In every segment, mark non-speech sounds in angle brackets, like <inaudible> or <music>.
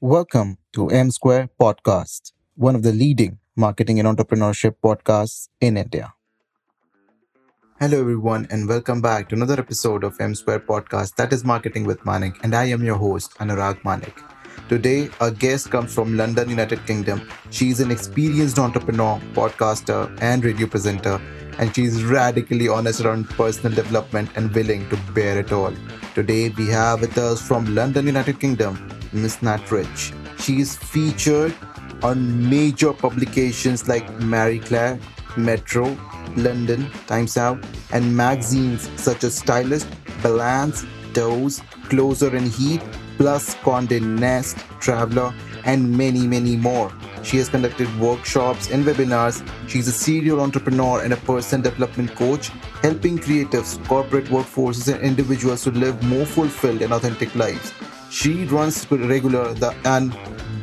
Welcome to M Square Podcast, one of the leading marketing and entrepreneurship podcasts in India. Hello, everyone, and welcome back to another episode of M Square Podcast that is Marketing with Manik, and I am your host, Anurag Manik. Today, our guest comes from London, United Kingdom. She is an experienced entrepreneur, podcaster, and radio presenter, and she is radically honest around personal development and willing to bear it all. Today, we have with us from London, United Kingdom, Miss Nat Rich. She is featured on major publications like Marie Claire, Metro, London, Times Out, and magazines such as Stylist, Balance, Dose, Closer and Heat, plus Condé Nast, Traveler, and many, many more. She has conducted workshops and webinars. She's a serial entrepreneur and a person development coach, helping creatives, corporate workforces, and individuals to live more fulfilled and authentic lives. She runs regular the and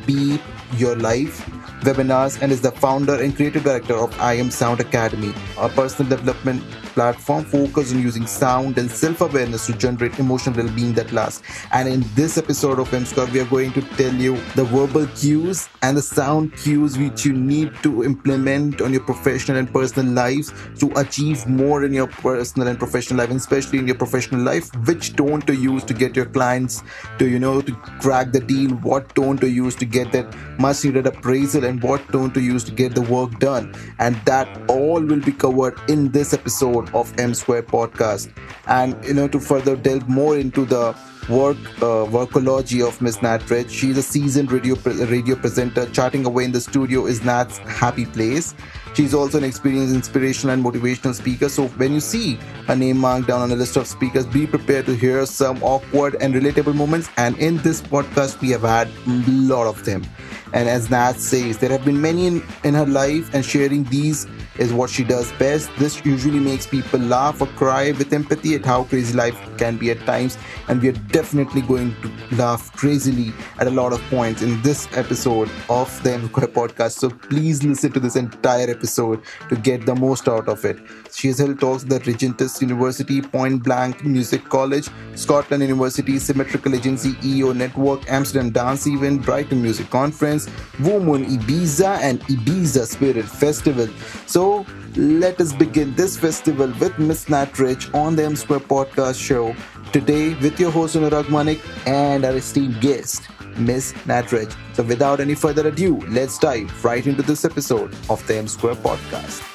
Be Your Life webinars and is the founder and creative director of I Am Sound Academy, a personal development platform focused on using sound and self-awareness to generate emotional well-being that lasts. And in this episode of M we are going to tell you the verbal cues and the sound cues which you need to implement on your professional and personal lives to achieve more in your personal and professional life, and especially in your professional life, which tone to use to get your clients to, you know, to crack the deal, what tone to use to get that much needed appraisal, and what tone to use to get the work done. And that all will be covered in this episode episode of M Square podcast. And you know, to further delve more into the work uh, workology of Miss Nat Rich, she's a seasoned radio radio presenter. Chatting away in the studio is Nat's happy place. She's also an experienced inspirational and motivational speaker. So when you see her name marked down on the list of speakers, be prepared to hear some awkward and relatable moments. And in this podcast, we have had a lot of them. And as Nat says, there have been many in, in her life, and sharing these is what she does best. This usually makes people laugh or cry with empathy at how crazy life can be at times, and we are definitely going to laugh crazily at a lot of points in this episode of the M Square podcast. So please listen to this entire episode to get the most out of it. She has held talks at the Regent's University, Point Blank Music College, Scotland University, Symmetrical Agency, EO Network, Amsterdam Dance Event, Brighton Music Conference, Woman Ibiza, and Ibiza Spirit Festival. So let us begin this festival with Miss Nat Rich on the M Square Podcast Show today with your host Anurag Manik and our esteemed guest, Miss Nat Rich. So without any further ado, let's dive right into this episode of the M Square Podcast.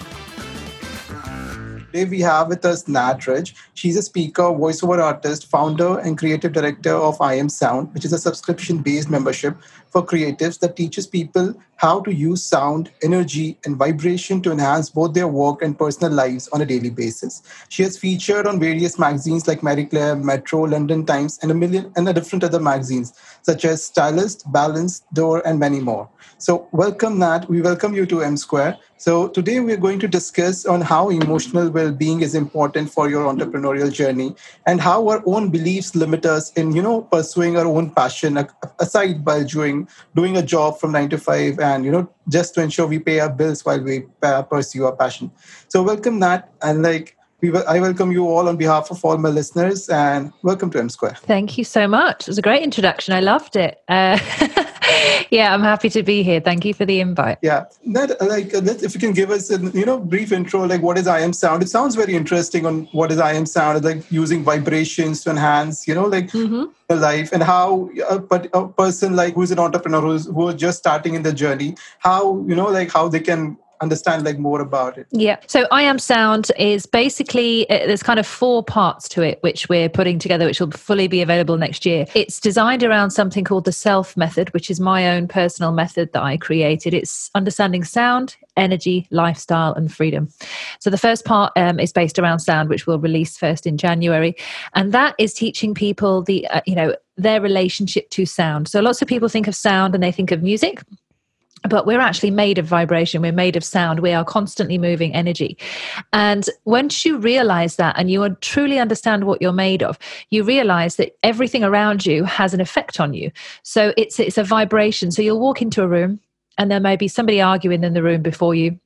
Today we have with us Nat Rich. She's a speaker, voiceover artist, founder, and creative director of I Am Sound, which is a subscription-based membership for creatives that teaches people how to use sound, energy, and vibration to enhance both their work and personal lives on a daily basis. She has featured on various magazines like Marie Claire, Metro, London Times, and a million and a different other magazines such as Stylist, Balance, Door, and many more. So, welcome, Nat. We welcome you to M Square. So, today we're going to discuss on how emotional well-being is important for your entrepreneurial journey and how our own beliefs limit us in, you know, pursuing our own passion aside by doing doing a job from nine to five, and you know, just to ensure we pay our bills while we pursue our passion. So, welcome, Nat, and like we, I welcome you all on behalf of all my listeners and welcome to M Square. Thank you so much. It was a great introduction. I loved it. Uh, <laughs> yeah, I'm happy to be here. Thank you for the invite. Yeah, that like uh, if you can give us a you know brief intro, like what is I am sound? It sounds very interesting on what is I am sound. like using vibrations to enhance you know like mm-hmm. life and how a, a person like who's an entrepreneur who's who is just starting in the journey, how you know like how they can understand like more about it. Yeah. So i am sound is basically uh, there's kind of four parts to it which we're putting together which will fully be available next year. It's designed around something called the self method which is my own personal method that i created. It's understanding sound energy lifestyle and freedom. So the first part um, is based around sound which we'll release first in january. And that is teaching people the uh, you know their relationship to sound. So lots of people think of sound and they think of music but we're actually made of vibration we're made of sound we are constantly moving energy. And once you realize that and you truly understand what you're made of you realize that everything around you has an effect on you. So it's it's a vibration. So you'll walk into a room and there may be somebody arguing in the room before you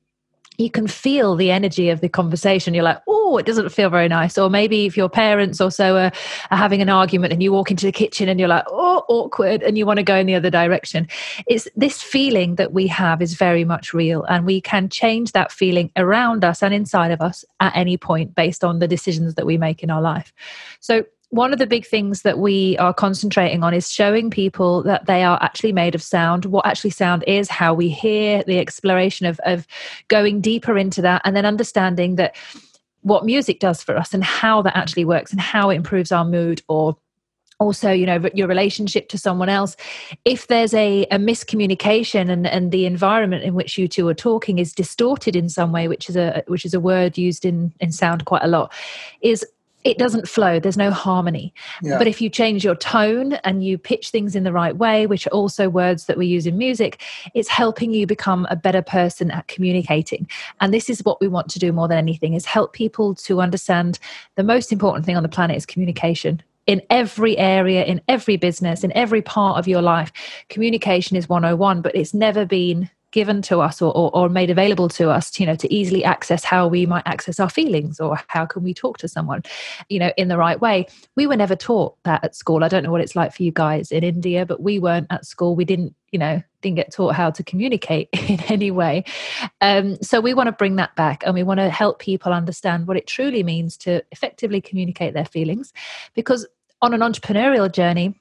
you can feel the energy of the conversation. You're like, oh, it doesn't feel very nice. Or maybe if your parents also are, are, having an argument and you walk into the kitchen and you're like, oh, awkward, and you want to go in the other direction. It's this feeling that we have is very much real, and we can change that feeling around us and inside of us at any point based on the decisions that we make in our life. So one of the big things that we are concentrating on is showing people that they are actually made of sound, what actually sound is, how we hear, the exploration of, of going deeper into that, and then understanding that what music does for us and how that actually works and how it improves our mood or also you know your relationship to someone else. If there's a, a miscommunication and, and the environment in which you two are talking is distorted in some way which is a which is a word used in in sound quite a lot is it doesn't flow there's no harmony. Yeah. but if you change your tone and you pitch things in the right way which are also words that we use in music it's helping you become a better person at communicating. And this is what we want to do more than anything is help people to understand the most important thing on the planet is communication. In every area in every business in every part of your life communication is 101 but it's never been given to us or, or, or, made available to us you know to easily access how we might access our feelings or how can we talk to someone you know in the right way. We were never taught that at school. I don't know what it's like for you guys in india but we weren't at school. We didn't you know didn't get taught how to communicate <laughs> in any way. Um, so we want to bring that back and we want to help people understand what it truly means to effectively communicate their feelings because on an entrepreneurial journey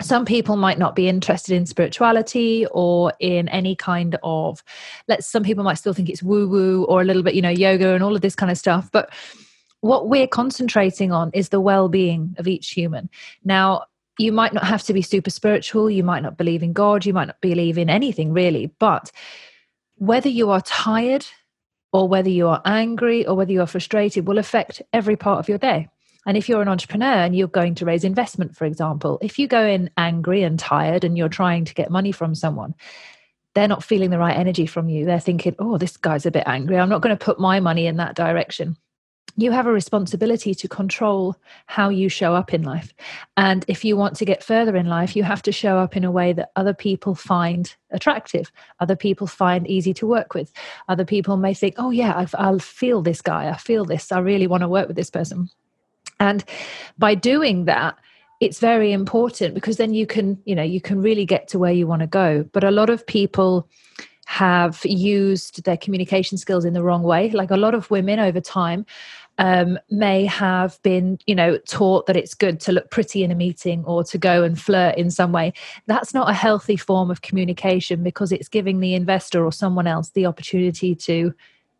some people might not be interested in spirituality or in any kind of let's some people might still think it's woo woo or a little bit you know yoga and all of this kind of stuff. But what we're concentrating on is the well-being of each human. Now you might not have to be super spiritual. You might not believe in god. You might not believe in anything really. But whether you are tired or whether you are angry or whether you are frustrated will affect every part of your day and if you're an entrepreneur and you're going to raise investment, for example, if you go in angry and tired and you're trying to get money from someone, they're not feeling the right energy from you. They're thinking, oh, this guy's a bit angry. I'm not going to put my money in that direction. You have a responsibility to control how you show up in life. And if you want to get further in life, you have to show up in a way that other people find attractive, other people find easy to work with. Other people may think, oh, yeah, I'll feel this guy. I feel this. I really want to work with this person and by doing that it's very important because then you can you know you can really get to where you want to go but a lot of people have used their communication skills in the wrong way like a lot of women over time um, may have been, you know, taught that it's good to look pretty in a meeting or to go and flirt in some way. That's not a healthy form of communication because it's giving the investor or someone else the opportunity to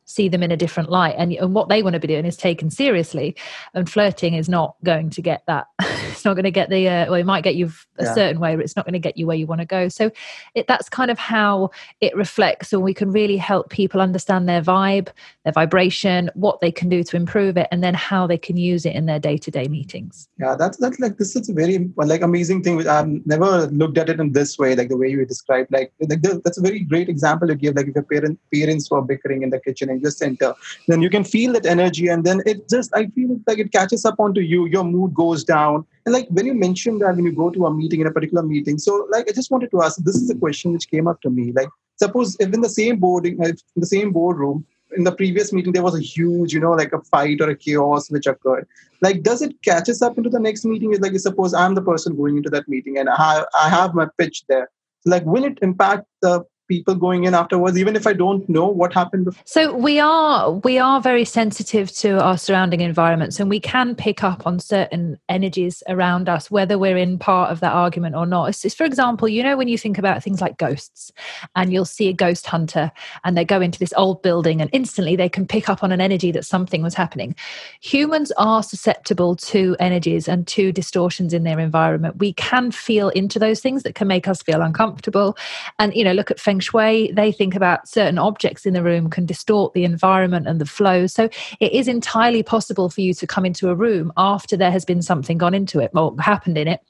see them in a different light. And, and what they want to be doing is taken seriously and flirting is not going to get that. <laughs> It's not going to get the uh, well it might get you a yeah. certain way but it's not going to get you where you want to go. So it, that's kind of how it reflects and we can really help people understand their vibe their vibration what they can do to improve it and then how they can use it in their day-to-day meetings. Yeah that's that's like this is a very like amazing thing i've never looked at it in this way like the way you described like, like that's a very great example you give like if your parent, parents were bickering in the kitchen just enter then you can feel that energy and then it just i feel like it catches up onto you. Your mood goes down. And like when you mentioned that when you go to a meeting in a particular meeting so like i just wanted to ask this is a question which came up to me. Like suppose if in the same boarding in the same boardroom in the previous meeting there was a huge you know like a fight or a chaos which occurred. Like does it catch us up into the next meeting? Is like suppose i'm the person going into that meeting and i i have my pitch there. Like will it impact the people going in afterwards even if i don't know what happened before? so we are we are very sensitive to our surrounding environments and we can pick up on certain energies around us whether we're in part of that argument or not. It's, for example you know when you think about things like ghosts and you'll see a ghost hunter and they go into this old building and instantly they can pick up on an energy that something was happening. Humans are susceptible to energies and to distortions in their environment. We can feel into those things that can make us feel uncomfortable. And you know look at feng feng shui, they think about certain objects in the room can distort the environment and the flow. So it is entirely possible for you to come into a room after there has been something gone into it or happened in it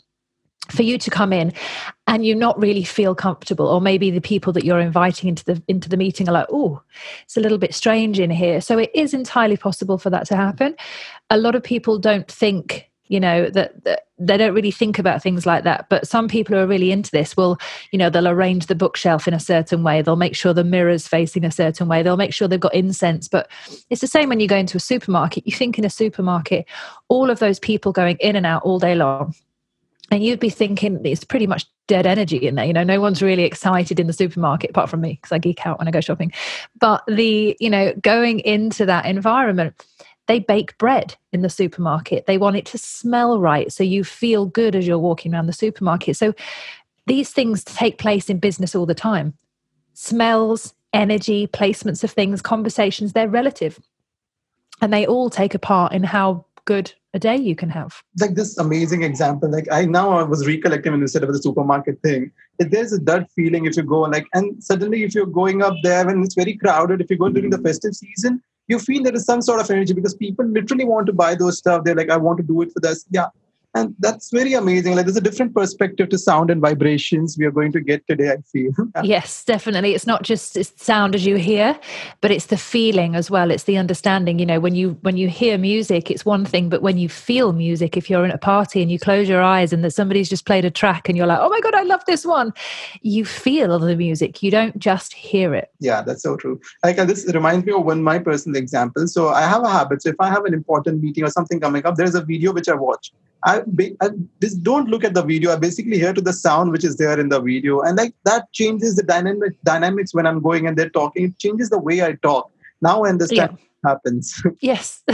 for you to come in and you not really feel comfortable. Or maybe the people that you're inviting into the into the meeting are like oh it's a little bit strange in here. So it is entirely possible for that to happen. A lot of people don't think you know that, that, they don't really think about things like that. But some people who are really into this will you know they'll arrange the bookshelf in a certain way. They'll make sure the mirrors facing a certain way. They'll make sure they've got incense. But it's the same when you go into a supermarket. You think in a supermarket all of those people going in and out all day long. And you'd be thinking it's pretty much dead energy in there. You know no one's really excited in the supermarket apart from me because i geek out when i go shopping. But the you know going into that environment they bake bread in the supermarket. They want it to smell right so you feel good as you're walking around the supermarket. So these things take place in business all the time. Smells, energy, placements of things, conversations, they're relative. And they all take a part in how good a day you can have. Like this amazing example. Like I now I was recollecting when you said about the supermarket thing. There's a that feeling if you go like and suddenly if you're going up there when it's very crowded, if you go during the festive season, you feel there is some sort of energy because people literally want to buy those stuff. They're like, I want to do it for this. Yeah, and that's very amazing. Like there's a different perspective to sound and vibrations we are going to get today i feel. <laughs> Yes definitely. It's not just it's sound as you hear but it's the feeling as well. It's the understanding you know when you when you hear music it's one thing but when you feel music if you're in a party and you close your eyes and that somebody's just played a track and you're like oh my god i love this one you feel the music. You don't just hear it. Yeah that's so true. Like uh, this reminds me of one my personal example. So i have a habit. So if i have an important meeting or something coming up there's a video which i watch I, I just don't look at the video. I basically hear to the sound which is there in the video, and like that changes the dynamic dynamics when I'm going and they're talking. It changes the way I talk. Now I understand yeah. Happens. <laughs> Yes. <laughs>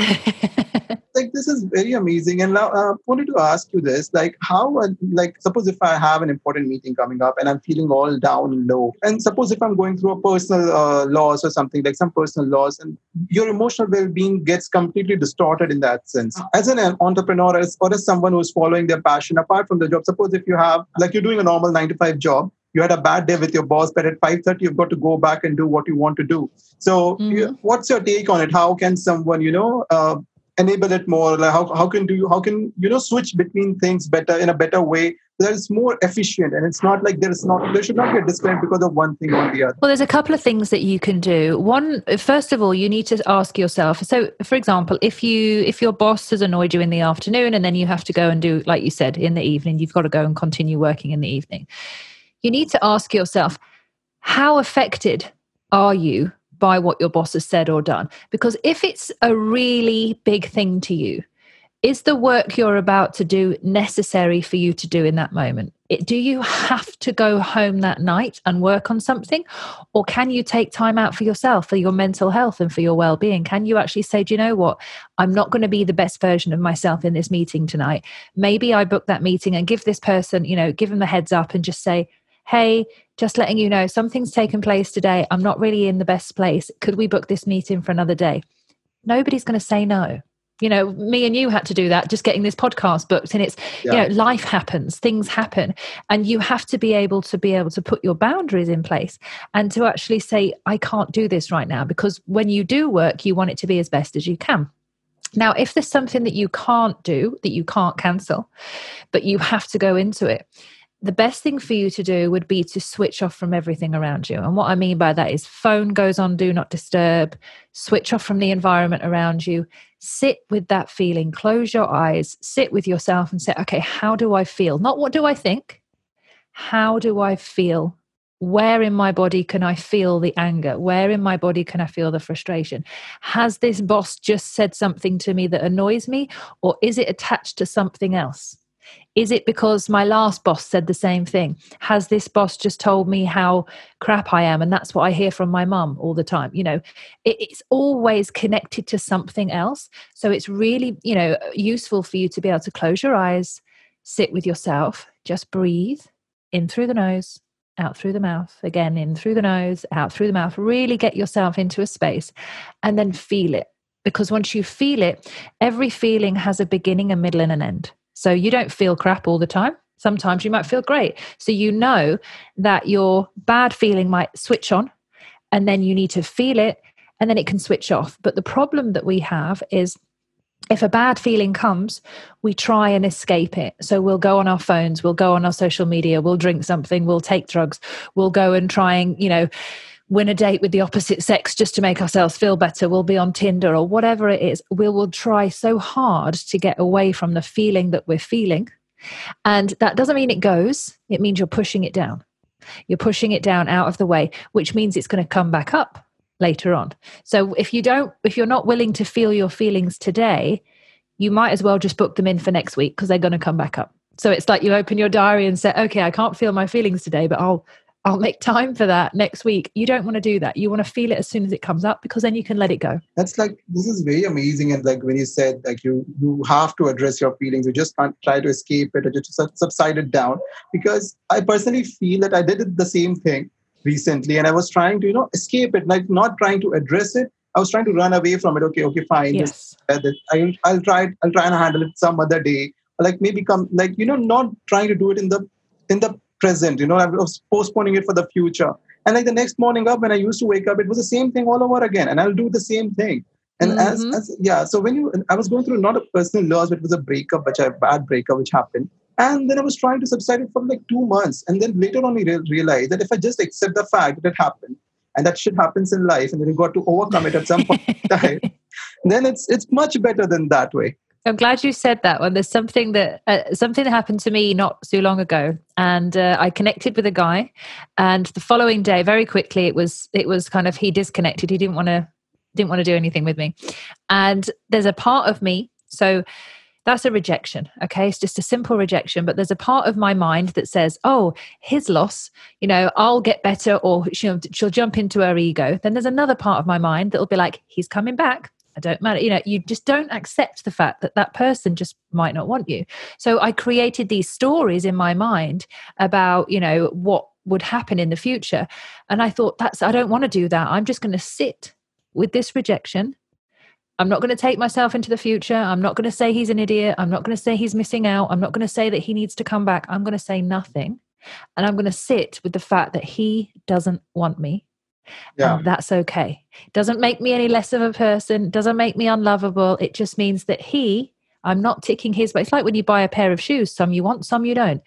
like this is very amazing and now i uh, wanted to ask you this like how uh, like suppose if i have an important meeting coming up and i'm feeling all down and low and suppose if i'm going through a personal uh, loss or something like some personal loss and your emotional well-being gets completely distorted in that sense as an entrepreneur as, or as someone who's following their passion apart from the job suppose if you have like you're doing a normal 9 to 5 job you had a bad day with your boss but at 5.30 you've got to go back and do what you want to do. So mm-hmm. what's your take on it? How can someone you know uh, enable it more? Like how, how can do you how can you know switch between things better in a better way that is more efficient? And it's not like there is not there should not be a disconnect because of one thing or the other. Well there's a couple of things that you can do. One first of all you need to ask yourself so for example if you if your boss has annoyed you in the afternoon and then you have to go and do like you said in the evening you've got to go and continue working in the evening you need to ask yourself how affected are you by what your boss has said or done. Because if it's a really big thing to you, is the work you're about to do necessary for you to do in that moment? It, do you have to go home that night and work on something? Or can you take time out for yourself, for your mental health, and for your well being? Can you actually say, do you know what? I'm not going to be the best version of myself in this meeting tonight. Maybe I book that meeting and give this person, you know, give them a heads up and just say, hey, just letting you know something's taken place today. I'm not really in the best place. Could we book this meeting for another day? Nobody's going to say no. You know, me and you had to do that, just getting this podcast booked. And it's, yeah. you know, life happens, things happen. And you have to be able to be able to put your boundaries in place and to actually say, I can't do this right now. Because when you do work, you want it to be as best as you can. Now, if there's something that you can't do, that you can't cancel, but you have to go into it, the best thing for you to do would be to switch off from everything around you. And what I mean by that is phone goes on do not disturb, switch off from the environment around you, sit with that feeling, close your eyes, sit with yourself and say, okay, how do I feel? Not what do I think? How do I feel? Where in my body can I feel the anger? Where in my body can I feel the frustration? Has this boss just said something to me that annoys me, or is it attached to something else? Is it because my last boss said the same thing? Has this boss just told me how crap I am? And that's what I hear from my mum all the time. You know, it, it's always connected to something else. So it's really, you know, useful for you to be able to close your eyes, sit with yourself, just breathe in through the nose, out through the mouth, again in through the nose, out through the mouth. Really get yourself into a space and then feel it. Because once you feel it, every feeling has a beginning, a middle, and an end. So you don't feel crap all the time. Sometimes you might feel great. So you know that your bad feeling might switch on and then you need to feel it and then it can switch off. But the problem that we have is if a bad feeling comes, we try and escape it. So we'll go on our phones, we'll go on our social media, we'll drink something, we'll take drugs, we'll go and try and, you know, win a date with the opposite sex just to make ourselves feel better. We'll be on Tinder or whatever it is. We will try so hard to get away from the feeling that we're feeling. And that doesn't mean it goes, it means you're pushing it down. You're pushing it down out of the way, which means it's going to come back up later on. So if you don't, if you're not willing to feel your feelings today, you might as well just book them in for next week because they're going to come back up. So it's like you open your diary and say, okay, I can't feel my feelings today, but I'll I'll make time for that next week. You don't want to do that. You want to feel it as soon as it comes up because then you can let it go. That's like this is very amazing. And like when you said like you you have to address your feelings, you just can't try to escape it or just subside it down. Because I personally feel that I did the same thing recently and I was trying to, you know, escape it, like not trying to address it. I was trying to run away from it. Okay, okay, fine. Yes. I'll, I'll try I'll try and handle it some other day. Like maybe come like, you know, not trying to do it in the in the present. You know, I was postponing it for the future. And like the next morning up, when I used to wake up, it was the same thing all over again. And I'll do the same thing. And mm-hmm. as, as, yeah, so when you, I was going through not a personal loss, but it was a breakup, which I bad breakup, which happened. And then I was trying to subside it for like two months. And then later on, I realized that if I just accept the fact that it happened, and that shit happens in life, and then you got to overcome it at some point in <laughs> time, then it's it's much better than that way. I'm glad you said that one. There's something that uh, something that happened to me not so long ago, and uh, I connected with a guy, and the following day, very quickly, it was it was kind of he disconnected. He didn't want to didn't want to do anything with me, and there's a part of me. So that's a rejection. Okay, it's just a simple rejection. But there's a part of my mind that says, "Oh, his loss. You know, I'll get better," or she'll she'll jump into her ego. Then there's another part of my mind that'll be like, "He's coming back." I don't matter. You know, you just don't accept the fact that that person just might not want you. So I created these stories in my mind about, you know, what would happen in the future. And I thought, that's, I don't want to do that. I'm just going to sit with this rejection. I'm not going to take myself into the future. I'm not going to say he's an idiot. I'm not going to say he's missing out. I'm not going to say that he needs to come back. I'm going to say nothing. And I'm going to sit with the fact that he doesn't want me yeah. And that's okay. Doesn't make me any less of a person, doesn't make me unlovable. It just means that he, I'm not ticking his, but it's like when you buy a pair of shoes, some you want, some you don't.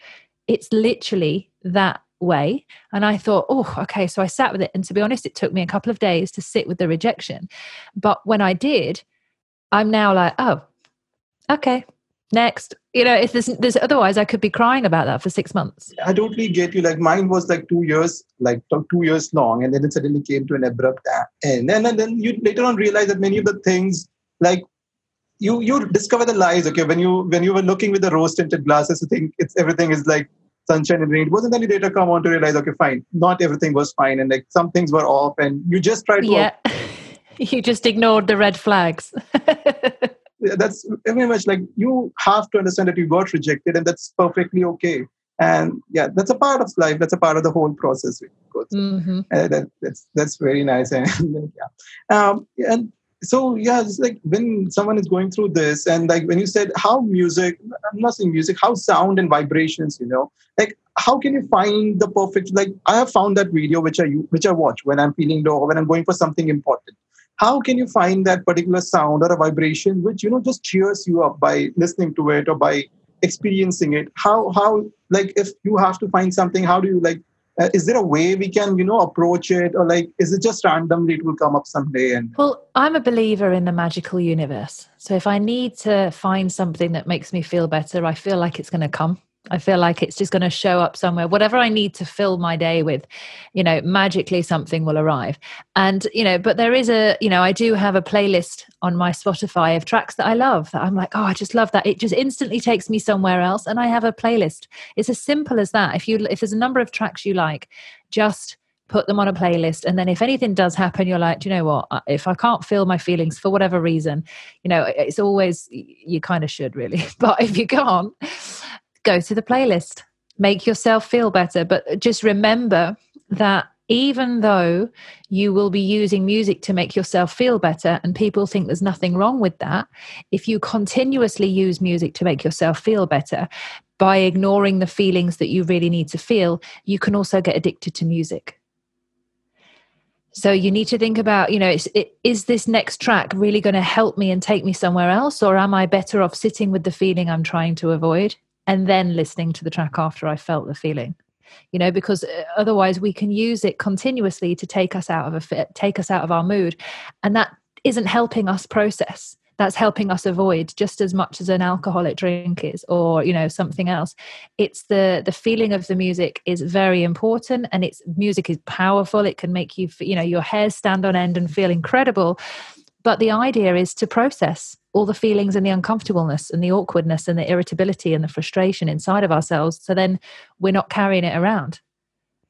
It's literally that way. And I thought, oh, okay. So I sat with it. And to be honest, it took me a couple of days to sit with the rejection. But when I did, I'm now like, oh, okay, next you know if there's, there's otherwise i could be crying about that for six months. I totally get you. Like mine was like two years like two years long and then it suddenly came to an abrupt end. And, and then you later on realize that many of the things like you you discover the lies okay? When you when you were looking with the rose tinted glasses you think it's everything is like sunshine and rain. It wasn't then you later come on to realize okay fine not everything was fine and like some things were off and you just tried to yeah. <laughs> You just ignored the red flags <laughs> that's very much like you have to understand that you got rejected and that's perfectly okay. And yeah that's a part of life. That's a part of the whole process we go through. Mm-hmm. uh, that, that's that's very nice. <laughs> And yeah. Um, and so yeah it's like when someone is going through this and like when you said how music i'm not saying music how sound and vibrations you know like how can you find the perfect like i have found that video which i which i watch when i'm feeling low or when i'm going for something important how can you find that particular sound or a vibration which you know just cheers you up by listening to it or by experiencing it? How how like if you have to find something how do you like uh, is there a way we can you know approach it? Or like is it just randomly it will come up someday and well i'm a believer in the magical universe. So if i need to find something that makes me feel better i feel like it's going to come I feel like it's just going to show up somewhere. Whatever I need to fill my day with, you know, magically something will arrive. And, you know, but there is a, you know, I do have a playlist on my Spotify of tracks that I love that I'm like, oh, I just love that. It just instantly takes me somewhere else. And I have a playlist. It's as simple as that. If you, if there's a number of tracks you like, just put them on a playlist and then if anything does happen you're like do you know what if i can't feel my feelings for whatever reason you know it's always you kind of should really <laughs> but if you can't go to the playlist, make yourself feel better. But just remember that even though you will be using music to make yourself feel better, and people think there's nothing wrong with that, if you continuously use music to make yourself feel better by ignoring the feelings that you really need to feel, you can also get addicted to music. So you need to think about, you know, is, is this next track really going to help me and take me somewhere else, or am I better off sitting with the feeling I'm trying to avoid? And then listening to the track after I felt the feeling. you know because uh, otherwise we can use it continuously to take us out of a fit take us out of our mood and that isn't helping us process. That's helping us avoid just as much as an alcoholic drink is or you know something else. It's the the feeling of the music is very important and it's music is powerful. It can make you you know your hair stand on end and feel incredible. But the idea is to process all the feelings and the uncomfortableness and the awkwardness and the irritability and the frustration inside of ourselves. So then we're not carrying it around.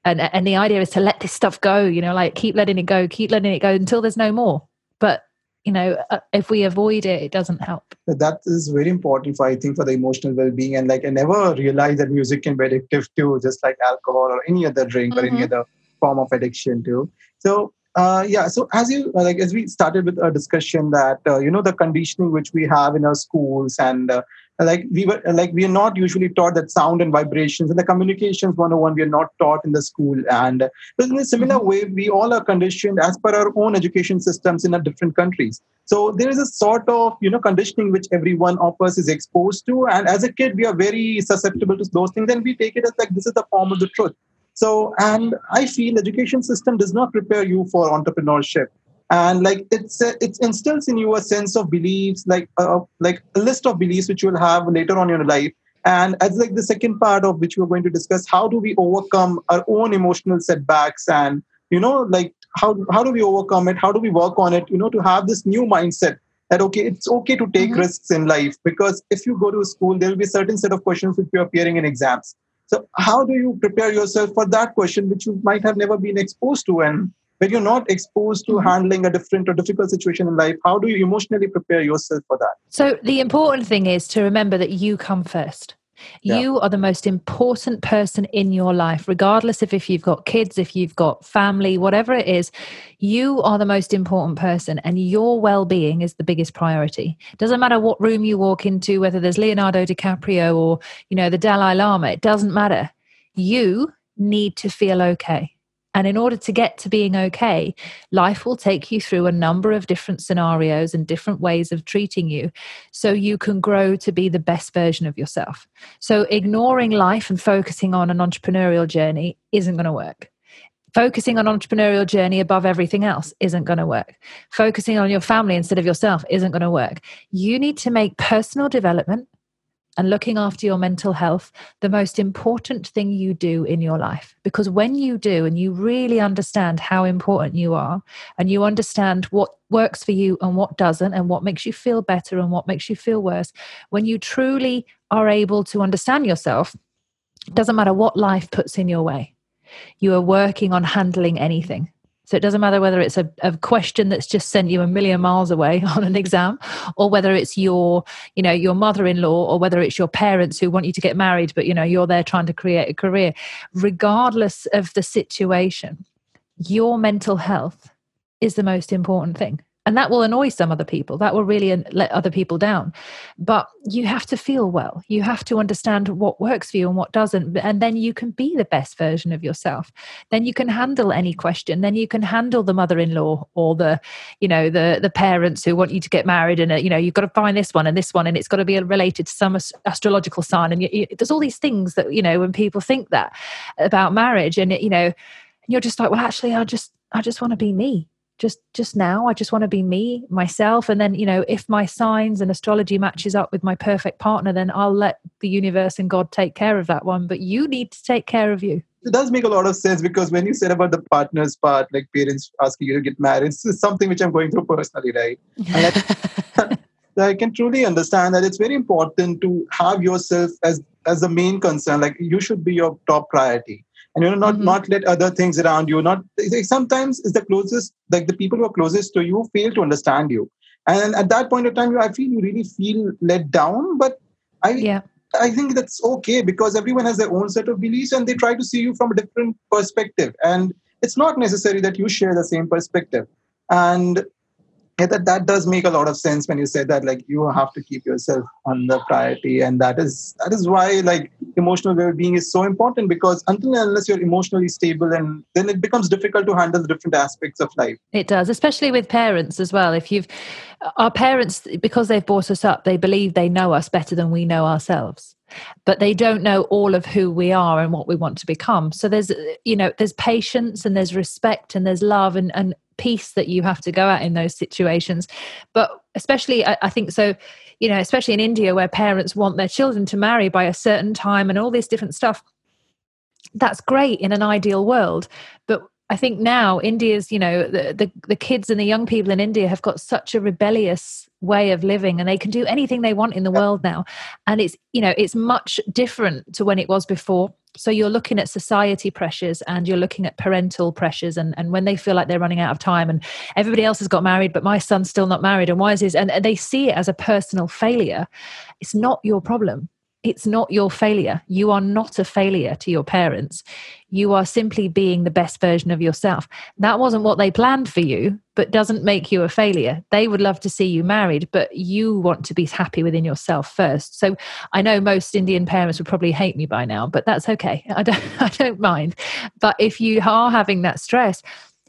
And, and the idea is to let this stuff go, you know, like keep letting it go, keep letting it go until there's no more. But you know uh, if we avoid it it doesn't help that is very important for i think for the emotional well-being and like i never realized that music can be addictive too just like alcohol or any other drink mm-hmm. or any mm-hmm. other form of addiction too so uh, yeah. So as you uh, like, as we started with a discussion that uh, you know the conditioning which we have in our schools and uh, like we were like we are not usually taught that sound and vibrations and the communications 101 we are not taught in the school and in a similar mm-hmm. way we all are conditioned as per our own education systems in our different countries so there is a sort of you know conditioning which everyone of us is exposed to and as a kid we are very susceptible to those things and we take it as like this is the form of the truth so, and I feel education system does not prepare you for entrepreneurship. And like it's it instills in you a sense of beliefs, like uh, like a list of beliefs which you'll have later on in your life. And as like the second part of which we're going to discuss, how do we overcome our own emotional setbacks and you know like how how do we overcome it? How do we work on it? You know, to have this new mindset that okay, it's okay to take mm-hmm. risks in life because if you go to school, there will be a certain set of questions which you are appearing in exams so, how do you prepare yourself for that question, which you might have never been exposed to? And when you're not exposed to mm-hmm. handling a different or difficult situation in life, how do you emotionally prepare yourself for that? So, the important thing is to remember that you come first. Yeah. You are the most important person in your life, regardless of if you've got kids, if you've got family, whatever it is. You are the most important person, and your well being is the biggest priority. Doesn't matter what room you walk into, whether there's Leonardo DiCaprio or, you know, the Dalai Lama, it doesn't matter. You need to feel okay. And in order to get to being okay, life will take you through a number of different scenarios and different ways of treating you so you can grow to be the best version of yourself. So, ignoring life and focusing on an entrepreneurial journey isn't going to work. Focusing on entrepreneurial journey above everything else isn't going to work. Focusing on your family instead of yourself isn't going to work. You need to make personal development and looking after your mental health the most important thing you do in your life. Because when you do and you really understand how important you are, and you understand what works for you and what doesn't, and what makes you feel better and what makes you feel worse, when you truly are able to understand yourself, it doesn't matter what life puts in your way. You are working on handling anything. So it doesn't matter whether it's a, a question that's just sent you a million miles away <laughs> on an exam, or whether it's your, you know, your mother-in-law, or whether it's your parents who want you to get married, but you know, you're there trying to create a career. Regardless of the situation, your mental health is the most important thing and that will annoy some other people. That will really let other people down. But you have to feel well. You have to understand what works for you and what doesn't. And then you can be the best version of yourself. Then you can handle any question. Then you can handle the mother-in-law or the you know the the parents who want you to get married and uh, you know you've got to find this one and this one and it's got to be related to some astrological sign. And you, you, there's all these things that you know when people think that about marriage and it, you know you're just like well actually i just i just want to be me just just now i just want to be me myself. And then you know if my signs and astrology matches up with my perfect partner then i'll let the universe and god take care of that one. But you need to take care of you. It does make a lot of sense because when you said about the partners part like parents asking you to get married it's something which i'm going through personally right? I, <laughs> I can truly understand that it's very important to have yourself as as the main concern. Like you should be your top priority and you know not mm-hmm. not let other things around you not sometimes is the closest like the people who are closest to you fail to understand you. And at that point of time you i feel you really feel let down but i yeah. I think that's okay because everyone has their own set of beliefs and they try to see you from a different perspective. And it's not necessary that you share the same perspective. And yeah, that, that does make a lot of sense when you say that like you have to keep yourself on the priority and that is that is why like emotional well-being is so important because until unless you're emotionally stable and then it becomes difficult to handle the different aspects of life. It does especially with parents as well. If you've our parents because they've brought us up they believe they know us better than we know ourselves. But they don't know all of who we are and what we want to become. So there's you know there's patience and there's respect and there's love and, and peace that you have to go at in those situations. But especially I, I, think so you know especially in india where parents want their children to marry by a certain time and all this different stuff that's great in an ideal world. But i think now india's you know the, the, the kids and the young people in india have got such a rebellious way of living and they can do anything they want in the world now. And it's you know it's much different to when it was before so you're looking at society pressures and you're looking at parental pressures and, and when they feel like they're running out of time and everybody else has got married but my son's still not married and why is this and they see it as a personal failure. It's not your problem it's not your failure. You are not a failure to your parents. You are simply being the best version of yourself. That wasn't what they planned for you, but doesn't make you a failure. They would love to see you married, but you want to be happy within yourself first. So I know most Indian parents would probably hate me by now, but that's okay. <laughs> I don't I don't mind. But if you are having that stress,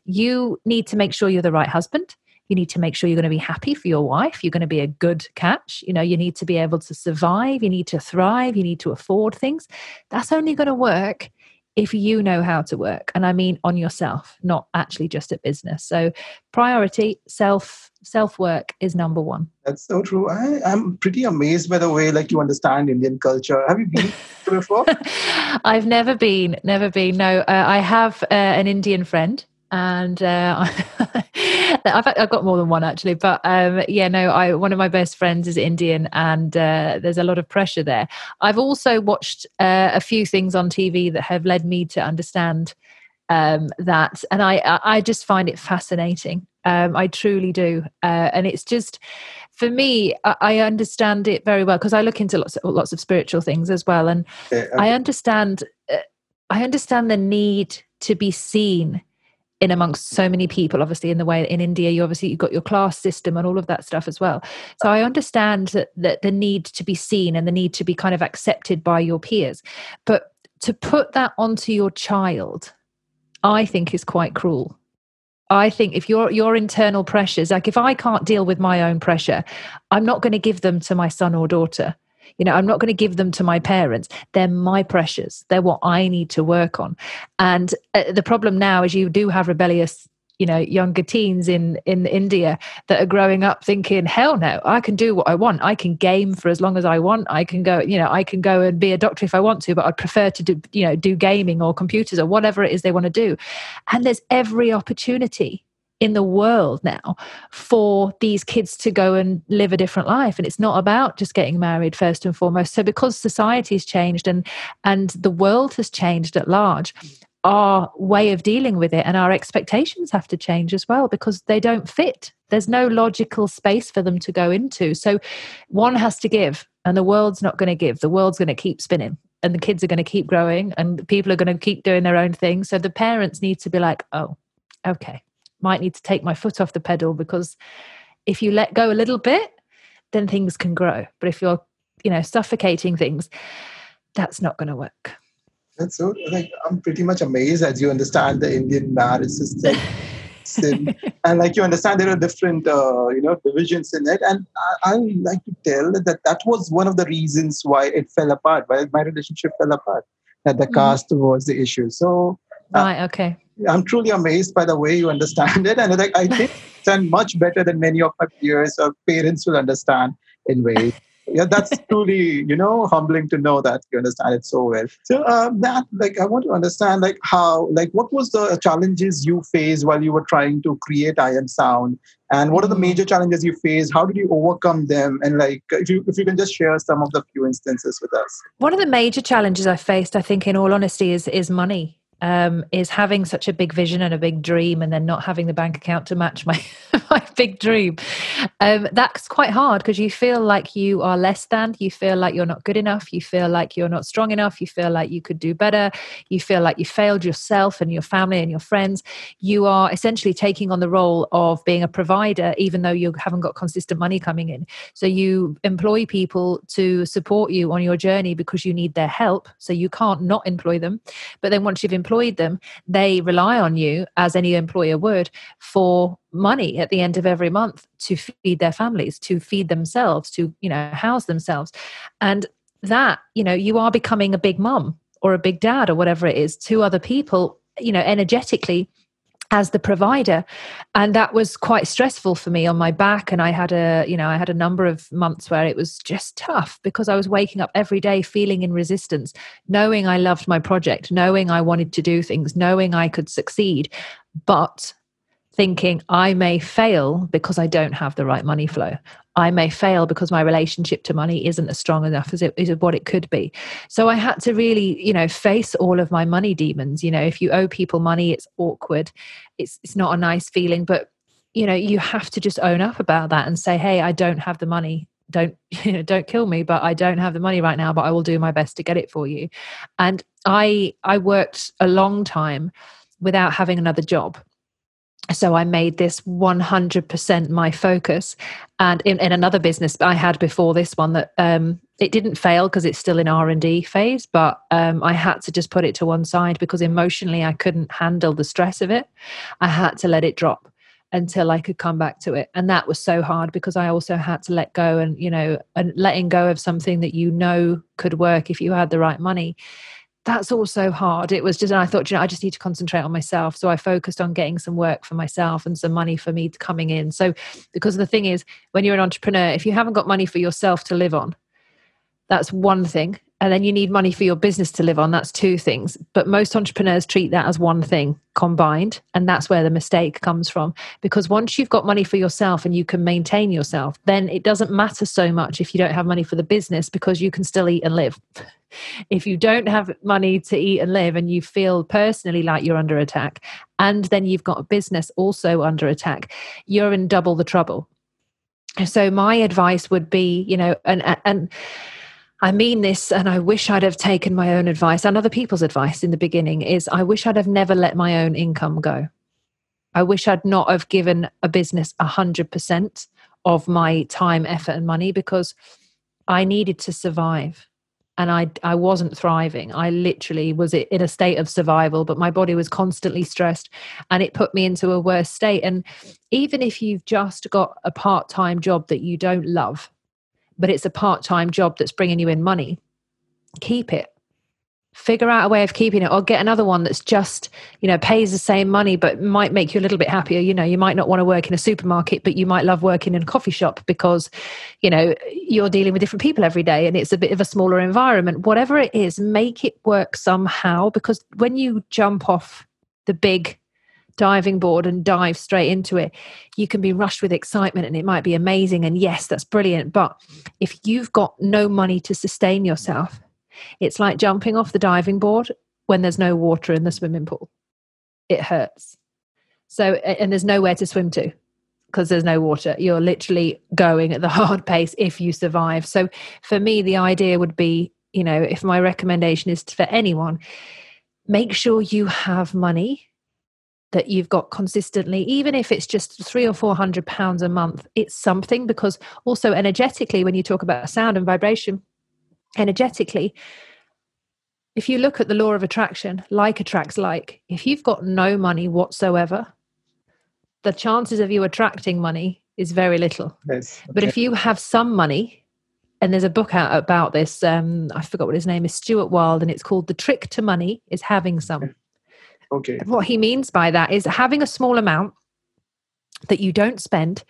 you need to make sure you're the right husband you need to make sure you're going to be happy for your wife. You're going to be a good catch. You know you need to be able to survive. You need to thrive. You need to afford things. That's only going to work if you know how to work and i mean on yourself not actually just at business. So priority self self work is number one. That's so true. I, i'm pretty amazed by the way like you understand indian culture. Have you been before? <laughs> I've never been never been. No uh, i have uh, an indian friend and uh, <laughs> I've, I've got more than one actually but um, yeah no I one of my best friends is Indian and uh, there's a lot of pressure there. I've also watched uh, a few things on TV that have led me to understand um, that and I I just find it fascinating. Um, I truly do. Uh, and it's just for me I, I understand it very well because I look into lots of, lots of spiritual things as well and yeah. I understand uh, I understand the need to be seen in amongst so many people obviously in the way in india you obviously you've got your class system and all of that stuff as well. So i understand that, that the need to be seen and the need to be kind of accepted by your peers. But to put that onto your child i think is quite cruel. I think if your your internal pressures, like if I can't deal with my own pressure, I'm not going to give them to my son or daughter. You know, I'm not going to give them to my parents. They're my pressures. They're what I need to work on. And uh, the problem now is you do have rebellious you know younger teens in in india that are growing up thinking hell no i can do what i want i can game for as long as i want i can go you know i can go and be a doctor if i want to but i'd prefer to do you know do gaming or computers or whatever it is they want to do and there's every opportunity in the world now for these kids to go and live a different life. And it's not about just getting married first and foremost. So because society's changed and and the world has changed at large our way of dealing with it and our expectations have to change as well because they don't fit. There's no logical space for them to go into. So one has to give and the world's not going to give. The world's going to keep spinning and the kids are going to keep growing and people are going to keep doing their own thing. So the parents need to be like oh okay might need to take my foot off the pedal because if you let go a little bit, then things can grow. But if you're, you know, suffocating things, that's not going to work. That's so like I'm pretty much amazed as you understand the Indian marriage system. <laughs> and like you understand there are different uh, you know divisions in it and I, I like to tell that that was one of the reasons why it fell apart why my relationship fell apart that the mm. caste was the issue so uh, right okay I'm truly amazed by the way you understand it. And like, I think understand much better than many of my peers or parents will understand in ways. yeah, that's <laughs> truly, you know, humbling to know that you understand it so well. So, that, like, I want to understand, like, how, like, what was the challenges you faced while you were trying to create I Am Sound, and what are the mm-hmm. major challenges you faced? How did you overcome them? And like, if you if you can just share some of the few instances with us. One of the major challenges I faced, I think, in all honesty, is is money um, is having such a big vision and a big dream and then not having the bank account to match my <laughs> my big dream. Um, that's quite hard because you feel like you are less than you feel like you're not good enough you feel like you're not strong enough you feel like you could do better you feel like you failed yourself and your family and your friends. You are essentially taking on the role of being a provider even though you haven't got consistent money coming in. So you employ people to support you on your journey because you need their help. So you can't not employ them. But then once you've employed them, they rely on you, as any employer would, for money at the end of every month to feed their families, to feed themselves, to, you know, house themselves. And that, you know, you are becoming a big mum or a big dad or whatever it is to other people, you know, energetically as the provider. And that was quite stressful for me on my back. And i had a you know i had a number of months where it was just tough because i was waking up every day feeling in resistance knowing i loved my project knowing i wanted to do things knowing i could succeed. But thinking I may fail because I don't have the right money flow. I may fail because my relationship to money isn't as strong enough as it is what it could be. So I had to really, you know, face all of my money demons. You know, if you owe people money, it's awkward. It's it's not a nice feeling, but you know, you have to just own up about that and say, "Hey, I don't have the money. Don't <laughs> you know, don't kill me, but I don't have the money right now, but I will do my best to get it for you." And I I worked a long time without having another job so i made this 100% my focus. And in, in another business i had before this one that um, it didn't fail because it's still in r&d phase but um, i had to just put it to one side because emotionally i couldn't handle the stress of it. I had to let it drop until i could come back to it. And that was so hard because i also had to let go and you know and letting go of something that you know could work if you had the right money that's also hard. It was just, and I thought, you know, I just need to concentrate on myself. So I focused on getting some work for myself and some money for me to coming in. So, because the thing is, when you're an entrepreneur, if you haven't got money for yourself to live on, that's one thing and then you need money for your business to live on. That's two things. But most entrepreneurs treat that as one thing combined. And that's where the mistake comes from. Because once you've got money for yourself and you can maintain yourself then it doesn't matter so much if you don't have money for the business because you can still eat and live. <laughs> If you don't have money to eat and live and you feel personally like you're under attack and then you've got a business also under attack you're in double the trouble. So my advice would be you know and and I mean this, and I wish I'd have taken my own advice and other people's advice in the beginning. Is I wish I'd have never let my own income go. I wish I'd not have given a business a hundred percent of my time, effort, and money because I needed to survive, and I I wasn't thriving. I literally was in a state of survival, but my body was constantly stressed, and it put me into a worse state. And even if you've just got a part time job that you don't love but it's a part time job that's bringing you in money, keep it. Figure out a way of keeping it, or get another one that's just, you know, pays the same money but might make you a little bit happier. You know, you might not want to work in a supermarket, but you might love working in a coffee shop because, you know, you're dealing with different people every day and it's a bit of a smaller environment. Whatever it is, make it work somehow because when you jump off the big diving board and dive straight into it, you can be rushed with excitement and it might be amazing. And yes, that's brilliant. But if you've got no money to sustain yourself, it's like jumping off the diving board when there's no water in the swimming pool. It hurts. So, and there's nowhere to swim to because there's no water. You're literally going at the <laughs> hard pace if you survive. So, for me, the idea would be you know, if my recommendation is for anyone, make sure you have money that you've got consistently even if it's just three or four hundred pounds a month it's something because also energetically when you talk about sound and vibration energetically if you look at the law of attraction like attracts like if you've got no money whatsoever the chances of you attracting money is very little. Yes, okay. but if you have some money and there's a book out about this um, i forgot what his name is stuart wilde and it's called the trick to money is having some Okay. What he means by that is having a small amount that you don't spend,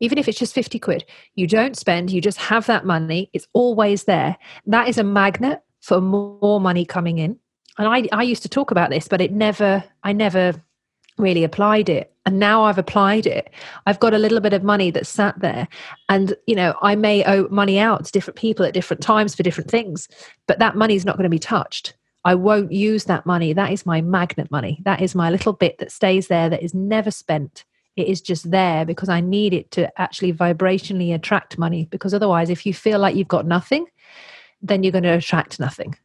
even if it's just 50 quid, you don't spend, you just have that money, it's always there. That is a magnet for more money coming in. And I, I used to talk about this, but it never, I never really applied it. And now I've applied it. I've got a little bit of money that's sat there. And, you know, I may owe money out to different people at different times for different things, but that money is not going to be touched I won't use that money. That is my magnet money. That is my little bit that stays there that is never spent. It is just there because I need it to actually vibrationally attract money. Because otherwise, if you feel like you've got nothing, then you're going to attract nothing.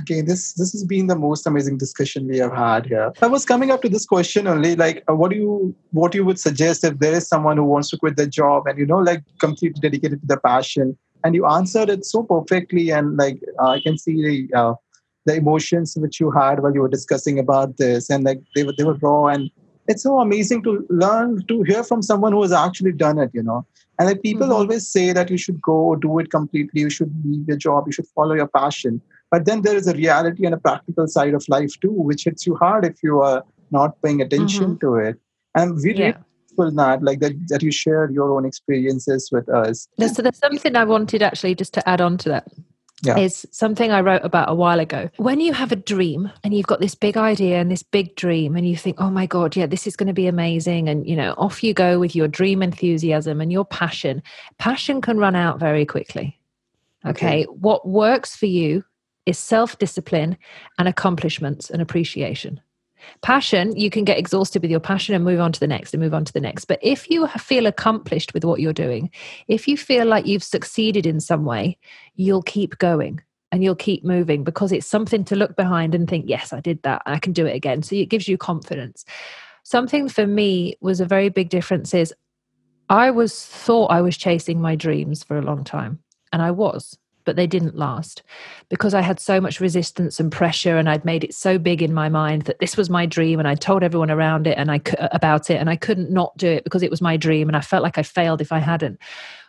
Okay, this this has been the most amazing discussion we have had here. I was coming up to this question only, like, uh, what do you what you would suggest if there is someone who wants to quit their job and you know, like, completely dedicated to the passion, and you answered it so perfectly, and like, uh, I can see the uh, the emotions which you had while you were discussing about this, and like they were they were raw, and it's so amazing to learn to hear from someone who has actually done it, you know. And like people mm-hmm. always say that you should go do it completely, you should leave your job, you should follow your passion but then there is a reality and a practical side of life too, which hits you hard if you are not paying attention mm-hmm. to it. And we yeah. really that like that that you share your own experiences with us. So there's something I wanted actually just to add on to that. Yeah. Is something I wrote about a while ago. When you have a dream and you've got this big idea and this big dream, and you think, oh my God, yeah, this is going to be amazing. And, you know, off you go with your dream enthusiasm and your passion. Passion can run out very quickly. Okay. okay. What works for you is self discipline and accomplishments and appreciation. Passion, you can get exhausted with your passion and move on to the next and move on to the next. But if you feel accomplished with what you're doing, if you feel like you've succeeded in some way, you'll keep going and you'll keep moving because it's something to look behind and think, yes, I did that. I can do it again. So it gives you confidence. Something for me was a very big difference is I was thought I was chasing my dreams for a long time and I was but they didn't last because I had so much resistance and pressure, and I'd made it so big in my mind that this was my dream, and I told everyone around it and I uh, about it, and I couldn't not do it because it was my dream, and I felt like I failed if I hadn't.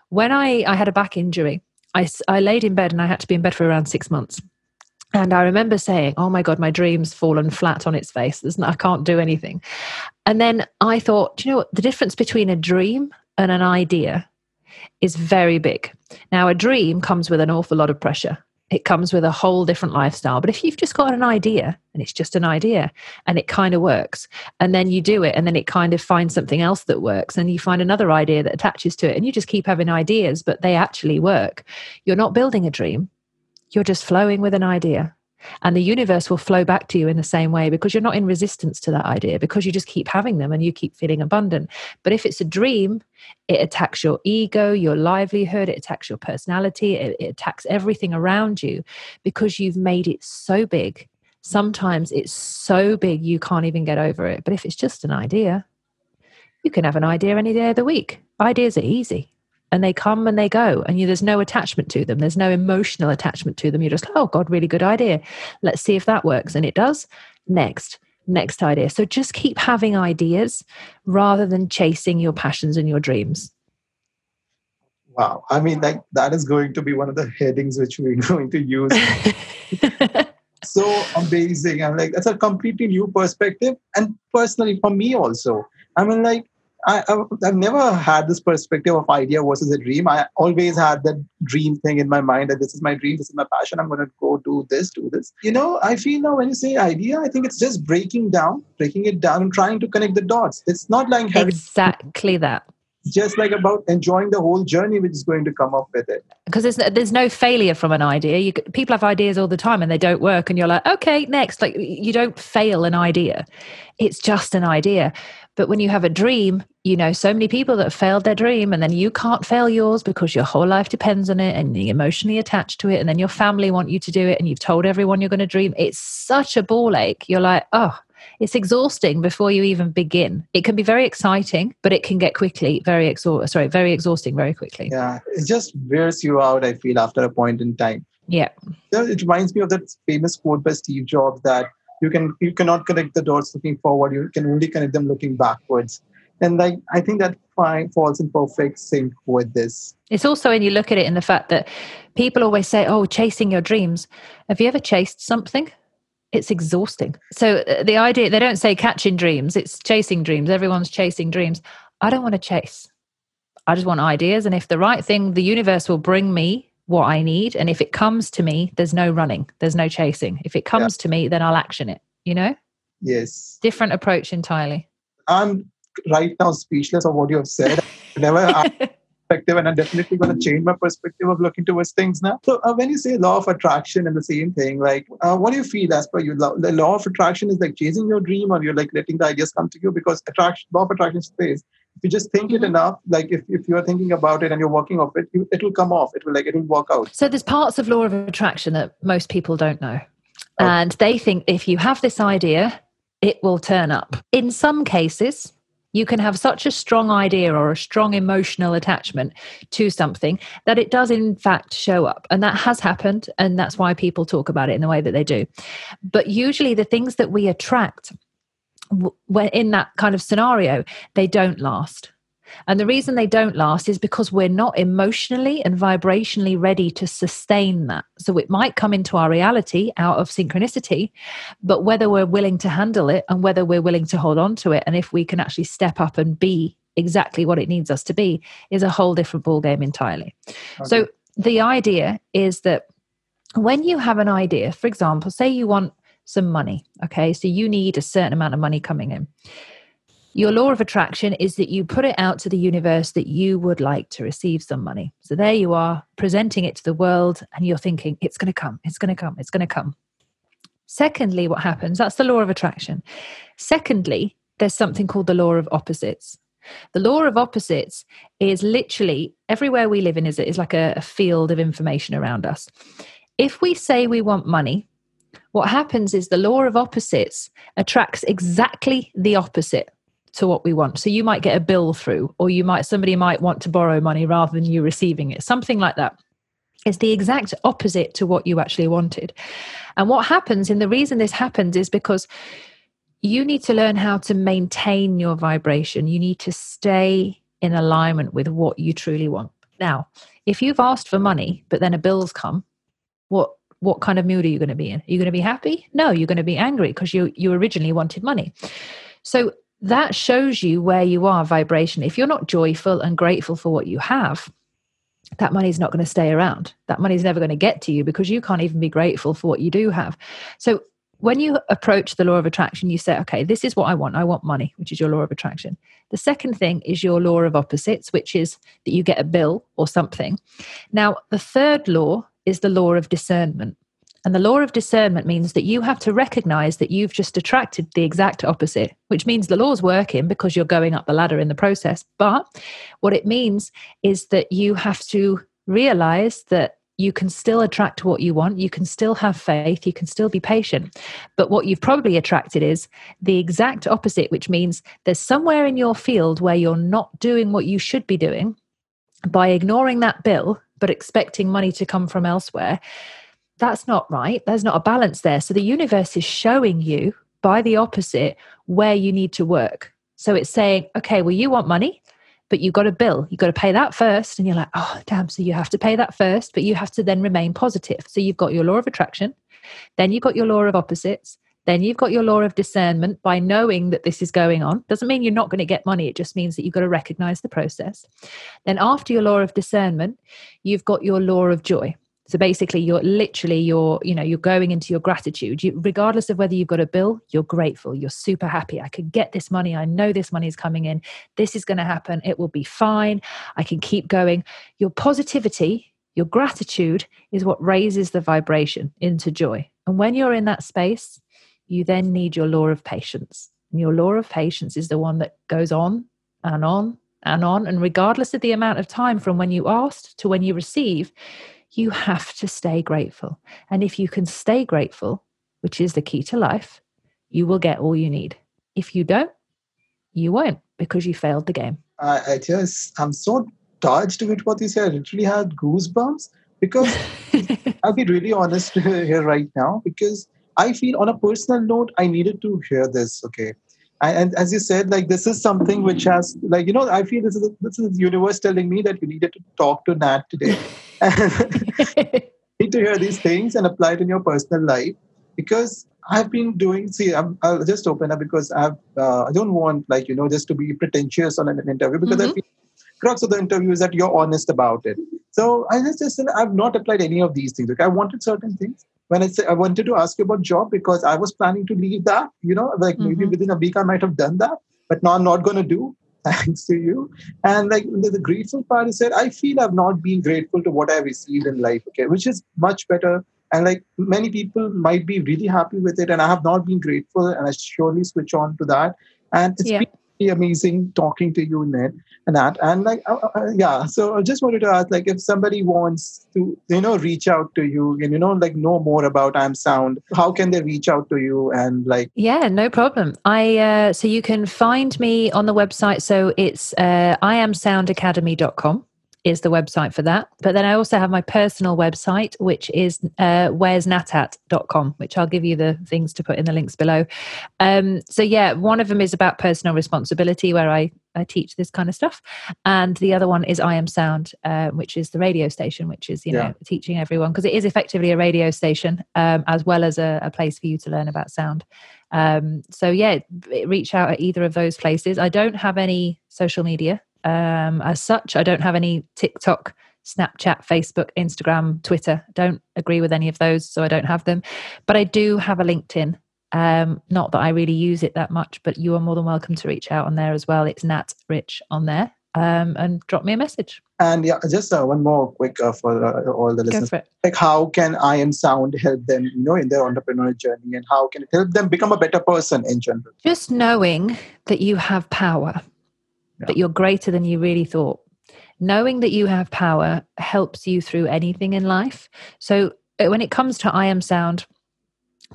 When I I had a back injury, I I laid in bed and I had to be in bed for around six months. And I remember saying, "Oh my God, my dream's fallen flat on its face. No, I can't do anything." And then I thought, you know what? The difference between a dream and an idea is very big. Now, a dream comes with an awful lot of pressure. It comes with a whole different lifestyle. But if you've just got an idea and it's just an idea and it kind of works, and then you do it and then it kind of finds something else that works, and you find another idea that attaches to it, and you just keep having ideas, but they actually work, you're not building a dream. You're just flowing with an idea and the universe will flow back to you in the same way because you're not in resistance to that idea because you just keep having them and you keep feeling abundant. But if it's a dream it attacks your ego your livelihood it attacks your personality it, it attacks everything around you because you've made it so big. Sometimes it's so big you can't even get over it. But if it's just an idea you can have an idea any day of the week. Ideas are easy and they come and they go and you, there's no attachment to them. There's no emotional attachment to them. You're just oh god really good idea. Let's see if that works. And it does. Next next idea. So just keep having ideas rather than chasing your passions and your dreams. Wow. I mean like that is going to be one of the headings which we're <laughs> going to use. <laughs> So amazing. I'm like that's a completely new perspective. And personally for me also i mean like I, have never had this perspective of idea versus a dream. I always had that dream thing in my mind that this is my dream, this is my passion. I'm going to go do this, do this. You know, I feel now when you say idea, I think it's just breaking down, breaking it down, and trying to connect the dots. It's not like exactly that just like about enjoying the whole journey which is going to come up with it. Because there's there's no failure from an idea. You people have ideas all the time and they don't work and you're like okay next. Like you don't fail an idea. It's just an idea. But when you have a dream you know so many people that failed their dream and then you can't fail yours because your whole life depends on it and you're emotionally attached to it and then your family want you to do it and you've told everyone you're going to dream. It's such a ball ache. You're like oh it's exhausting before you even begin. It can be very exciting, but it can get quickly very exhausting. Sorry, very exhausting very quickly. Yeah, it just wears you out. I feel after a point in time. Yeah, it reminds me of that famous quote by Steve Jobs that you can you cannot connect the dots looking forward. You can only connect them looking backwards. And like I think that fine falls in perfect sync with this. It's also when you look at it in the fact that people always say, "Oh, chasing your dreams." Have you ever chased something? It's exhausting. So uh, the idea they don't say catching dreams, it's chasing dreams. Everyone's chasing dreams. I don't want to chase. I just want ideas and if the right thing the universe will bring me what I need and if it comes to me there's no running, there's no chasing. If it comes yeah. to me then I'll action it, you know? Yes. Different approach entirely. I'm right now speechless of what you have said. <laughs> never perspective, and I'm definitely going to change my perspective of looking towards things now. So uh, when you say law of attraction and the same thing, like uh, what do you feel as per you? The law of attraction is like chasing your dream, or you're like letting the ideas come to you because attraction, law of attraction says if you just think mm-hmm. it enough, like if, if you're thinking about it and you're working off it, you, it will come off. It will like it will work out. So there's parts of law of attraction that most people don't know. Oh. And they think if you have this idea, it will turn up. In some cases, you can have such a strong idea or a strong emotional attachment to something that it does, in fact, show up. And that has happened. And that's why people talk about it in the way that they do. But usually, the things that we attract when in that kind of scenario, they don't last. And the reason they don't last is because we're not emotionally and vibrationally ready to sustain that. So it might come into our reality out of synchronicity, but whether we're willing to handle it and whether we're willing to hold on to it, and if we can actually step up and be exactly what it needs us to be, is a whole different ballgame entirely. Okay. So the idea is that when you have an idea, for example, say you want some money, okay, so you need a certain amount of money coming in your law of attraction is that you put it out to the universe that you would like to receive some money. So there you are, presenting it to the world, and you're thinking, it's going to come, it's going to come, it's going to come. Secondly, what happens? That's the law of attraction. Secondly, there's something called the law of opposites. The law of opposites is literally everywhere we live in is, is like a, a field of information around us. If we say we want money, what happens is the law of opposites attracts exactly the opposite to what we want. So you might get a bill through, or you might somebody might want to borrow money rather than you receiving it, something like that. It's the exact opposite to what you actually wanted. And what happens, and the reason this happens is because you need to learn how to maintain your vibration. You need to stay in alignment with what you truly want. Now, if you've asked for money, but then a bill's come, what what kind of mood are you going to be in? Are you going to be happy? No, you're going to be angry because you you originally wanted money. So that shows you where you are vibration. If you're not joyful and grateful for what you have, that money's not going to stay around. That money's never going to get to you because you can't even be grateful for what you do have. So when you approach the law of attraction, you say, okay, this is what I want. I want money, which is your law of attraction. The second thing is your law of opposites, which is that you get a bill or something. Now, the third law is the law of discernment. And the law of discernment means that you have to recognize that you've just attracted the exact opposite, which means the law's working because you're going up the ladder in the process. But what it means is that you have to realize that you can still attract what you want. You can still have faith. You can still be patient. But what you've probably attracted is the exact opposite, which means there's somewhere in your field where you're not doing what you should be doing by ignoring that bill, but expecting money to come from elsewhere that's not right. There's not a balance there. So the universe is showing you by the opposite where you need to work. So it's saying, okay, well, you want money, but you've got a bill. You've got to pay that first. And you're like, oh, damn. So you have to pay that first, but you have to then remain positive. So you've got your law of attraction, then you've got your law of opposites, then you've got your law of discernment by knowing that this is going on. Doesn't mean you're not going to get money. It just means that you've got to recognize the process. Then after your law of discernment, you've got your law of joy. So basically, you're literally you're you know you're going into your gratitude. You, regardless of whether you've got a bill, you're grateful. You're super happy. I can get this money. I know this money is coming in. This is going to happen. It will be fine. I can keep going. Your positivity, your gratitude is what raises the vibration into joy. And when you're in that space, you then need your law of patience. And your law of patience is the one that goes on and on and on. And regardless of the amount of time from when you asked to when you receive, you have to stay grateful. And if you can stay grateful, which is the key to life, you will get all you need. If you don't, you won't because you failed the game. I, I just, I'm so touched with what you said. I literally had goosebumps because <laughs> I'll be really honest <laughs> here right now because I feel on a personal note, I needed to hear this. Okay and as you said like this is something which has like you know i feel this is this is the universe telling me that you needed to talk to nat today <laughs> <laughs> need to hear these things and apply it in your personal life because i've been doing see i will just open up because i've uh, i don't want like you know just to be pretentious on an interview because mm-hmm. i feel crux of the interview is that you're honest about it so i just, just i've not applied any of these things like i wanted certain things when I say I wanted to ask you about job because I was planning to leave that, you know, like mm-hmm. maybe within a week I might have done that, but now I'm not going to do. Thanks to you. And like the, the grateful part is that I feel I've not been grateful to what I've received in life, okay, which is much better. And like many people might be really happy with it, and I have not been grateful, and I surely switch on to that. And it's Yeah. been amazing talking to you, Ned, and that. And like, uh, uh, yeah. So I just wanted to ask, like, if somebody wants to, you know, reach out to you and you know, like, know more about I'm Sound, how can they reach out to you? And like, Yeah, no problem. I uh, so you can find me on the website. So it's uh, iamsoundacademy.com is the website for that. But then I also have my personal website, which is uh, where'snatat.com, which I'll give you the things to put in the links below. Um, so yeah, one of them is about personal responsibility, where I I teach this kind of stuff, and the other one is I Am Sound, uh, which is the radio station, which is you Yeah. know teaching everyone because it is effectively a radio station um, as well as a, a place for you to learn about sound. Um, so yeah, reach out at either of those places. I don't have any social media um, as such. I don't have any TikTok, Snapchat, Facebook, Instagram, Twitter. Don't agree with any of those, so I don't have them. But I do have a LinkedIn. Um, not that I really use it that much, but you are more than welcome to reach out on there as well. It's Nat Rich on there, um, and drop me a message. and yeah, just uh, one more quick uh, for uh, all the listeners. like how can i am sound help them you know in their entrepreneurial journey and how can it help them become a better person in general Just knowing that you have power, That you're greater than you really thought. Knowing that you have power helps you through anything in life. So uh, when it comes to I Am Sound,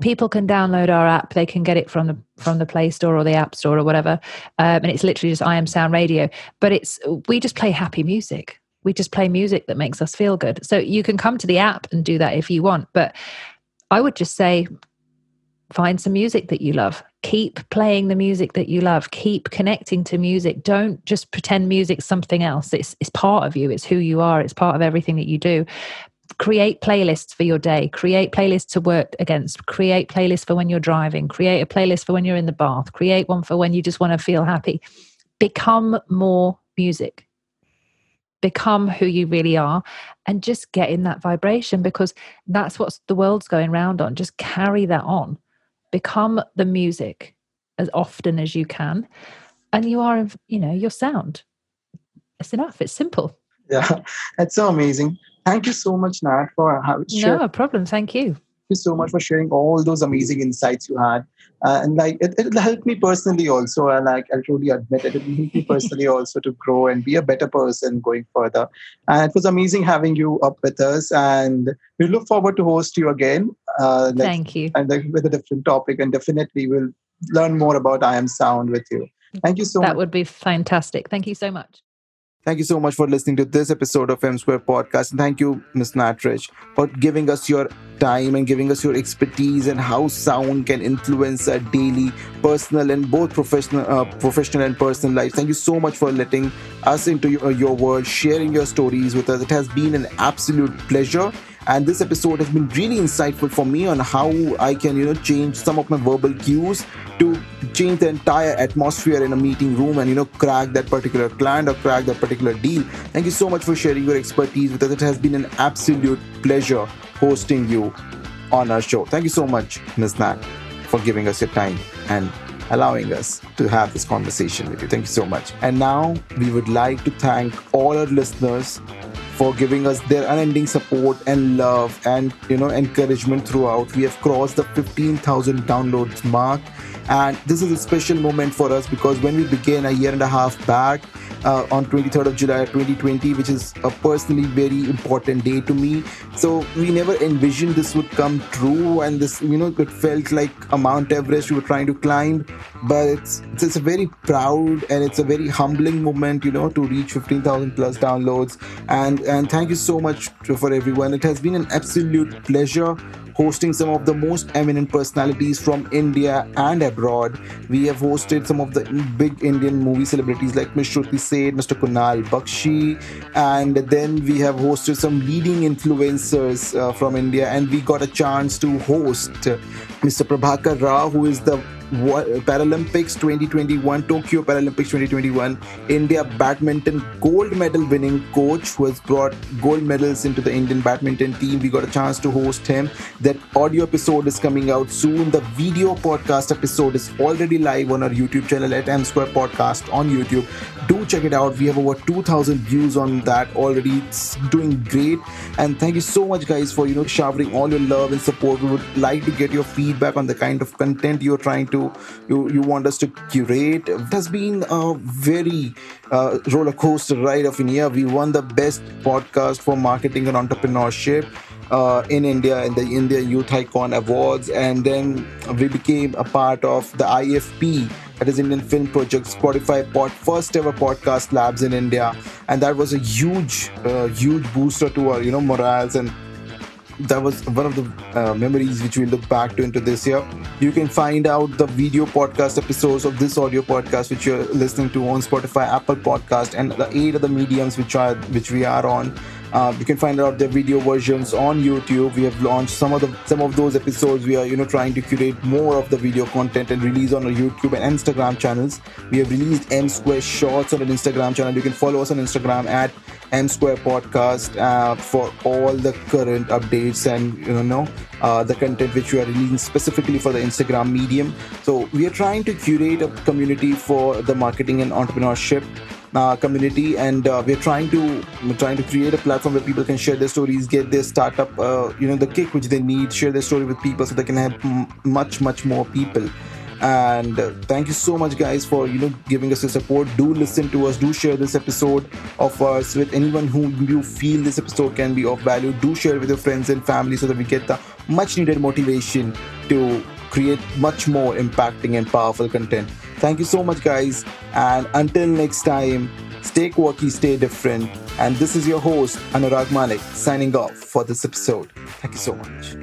people can download our app. They can get it from the from the Play Store or the App Store or whatever, um, and it's literally just I Am Sound Radio. But it's we just play happy music. We just play music that makes us feel good. So you can come to the app and do that if you want. But I would just say find some music that you love. Keep playing the music that you love. Keep connecting to music. Don't just pretend music's something else. It's, it's part of you. It's who you are. It's part of everything that you do. Create playlists for your day. Create playlists to work against. Create playlists for when you're driving. Create a playlist for when you're in the bath. Create one for when you just want to feel happy. Become more music. Become who you really are and just get in that vibration because that's what the world's going round on. Just carry that on become the music as often as you can. And you are you know your sound. It's enough. It's simple. Yeah <laughs> that's so amazing. Thank you so much nat for uh, having sharing. no problem. Thank you you so much for sharing all those amazing insights you had. Uh, and like it, it'll help me personally also. And like I'll truly admit it, it'll help me <laughs> personally also to grow and be a better person going further. And it was amazing having you up with us. And we look forward to host you again. Uh, like, thank you and like with a different topic. And definitely we'll learn more about I Am Sound with you. Thank you so that much. That would be fantastic thank you so much Thank you so much for listening to this episode of M Square Podcast. And thank you, Ms. Nat Rich, for giving us your time and giving us your expertise and how sound can influence our daily, personal, and both professional, uh, professional and personal life. Thank you so much for letting us into your, your world, sharing your stories with us. It has been an absolute pleasure. And this episode has been really insightful for me on how I can, you know, change some of my verbal cues to change the entire atmosphere in a meeting room and, you know, crack that particular client or crack that particular deal. Thank you so much for sharing your expertise with us. It has been an absolute pleasure hosting you on our show. Thank you so much, Ms. Nat, for giving us your time and allowing us to have this conversation with you. Thank you so much. And now we would like to thank all our listeners for giving us their unending support and love and you know encouragement throughout. We have crossed the 15,000 downloads mark, and this is a special moment for us because when we began a year and a half back. Uh, on 23rd of July 2020, which is a personally very important day to me. So we never envisioned this would come true, and this, you know, it felt like a Mount Everest we were trying to climb. But it's it's a very proud and it's a very humbling moment, you know, to reach 15,000 plus downloads. And and thank you so much for everyone. It has been an absolute pleasure hosting some of the most eminent personalities from India and abroad. We have hosted some of the big Indian movie celebrities like Ms. Shruti Seth, Mr. Kunal Bakshi, and then we have hosted some leading influencers uh, from India, and we got a chance to host Mr. Prabhakar Rao, who is the Paralympics 2021, Tokyo Paralympics 2021, India badminton gold medal winning coach who has brought gold medals into the Indian badminton team. We got a chance to host him. That audio episode is coming out soon. The video podcast episode is already live on our YouTube channel at M Square Podcast on YouTube. Do check it out. We have over 2,000 views on that already. It's doing great. And thank you so much, guys, for you know showering all your love and support. We would like to get your feedback on the kind of content you're trying to you you want us to curate. It has been a very uh, roller coaster ride of India. We won the best podcast for marketing and entrepreneurship. Uh, in India in the India Youth Icon Awards, and then we became a part of the IFP, that is Indian Film Project, Spotify pod, first ever podcast labs in India, and that was a huge, uh, huge booster to our you know morals and that was one of the uh, memories which we look back to into this year. You can find out the video podcast episodes of this audio podcast which you're listening to on Spotify, Apple Podcast, and the eight other mediums which are which we are on. Uh, you can find out the video versions on YouTube. We have launched some of the some of those episodes. We are you know trying to curate more of the video content and release on our YouTube and Instagram channels. We have released M Square Shorts on an Instagram channel. You can follow us on Instagram at M Square Podcast uh, for all the current updates and you know uh, the content which we are releasing specifically for the Instagram medium. So we are trying to curate a community for the marketing and entrepreneurship uh, community, and uh, we're trying to we're trying to create a platform where people can share their stories, get their startup, uh, you know, the kick which they need, share their story with people, so they can help m- much much more people. And thank you so much, guys, for you know giving us your support. Do listen to us. Do share this episode of us with anyone whom you feel this episode can be of value. Do share with your friends and family so that we get the much needed motivation to create much more impacting and powerful content. Thank you so much, guys. And until next time, stay quirky, stay different. And this is your host, Anurag Malik, signing off for this episode. Thank you so much.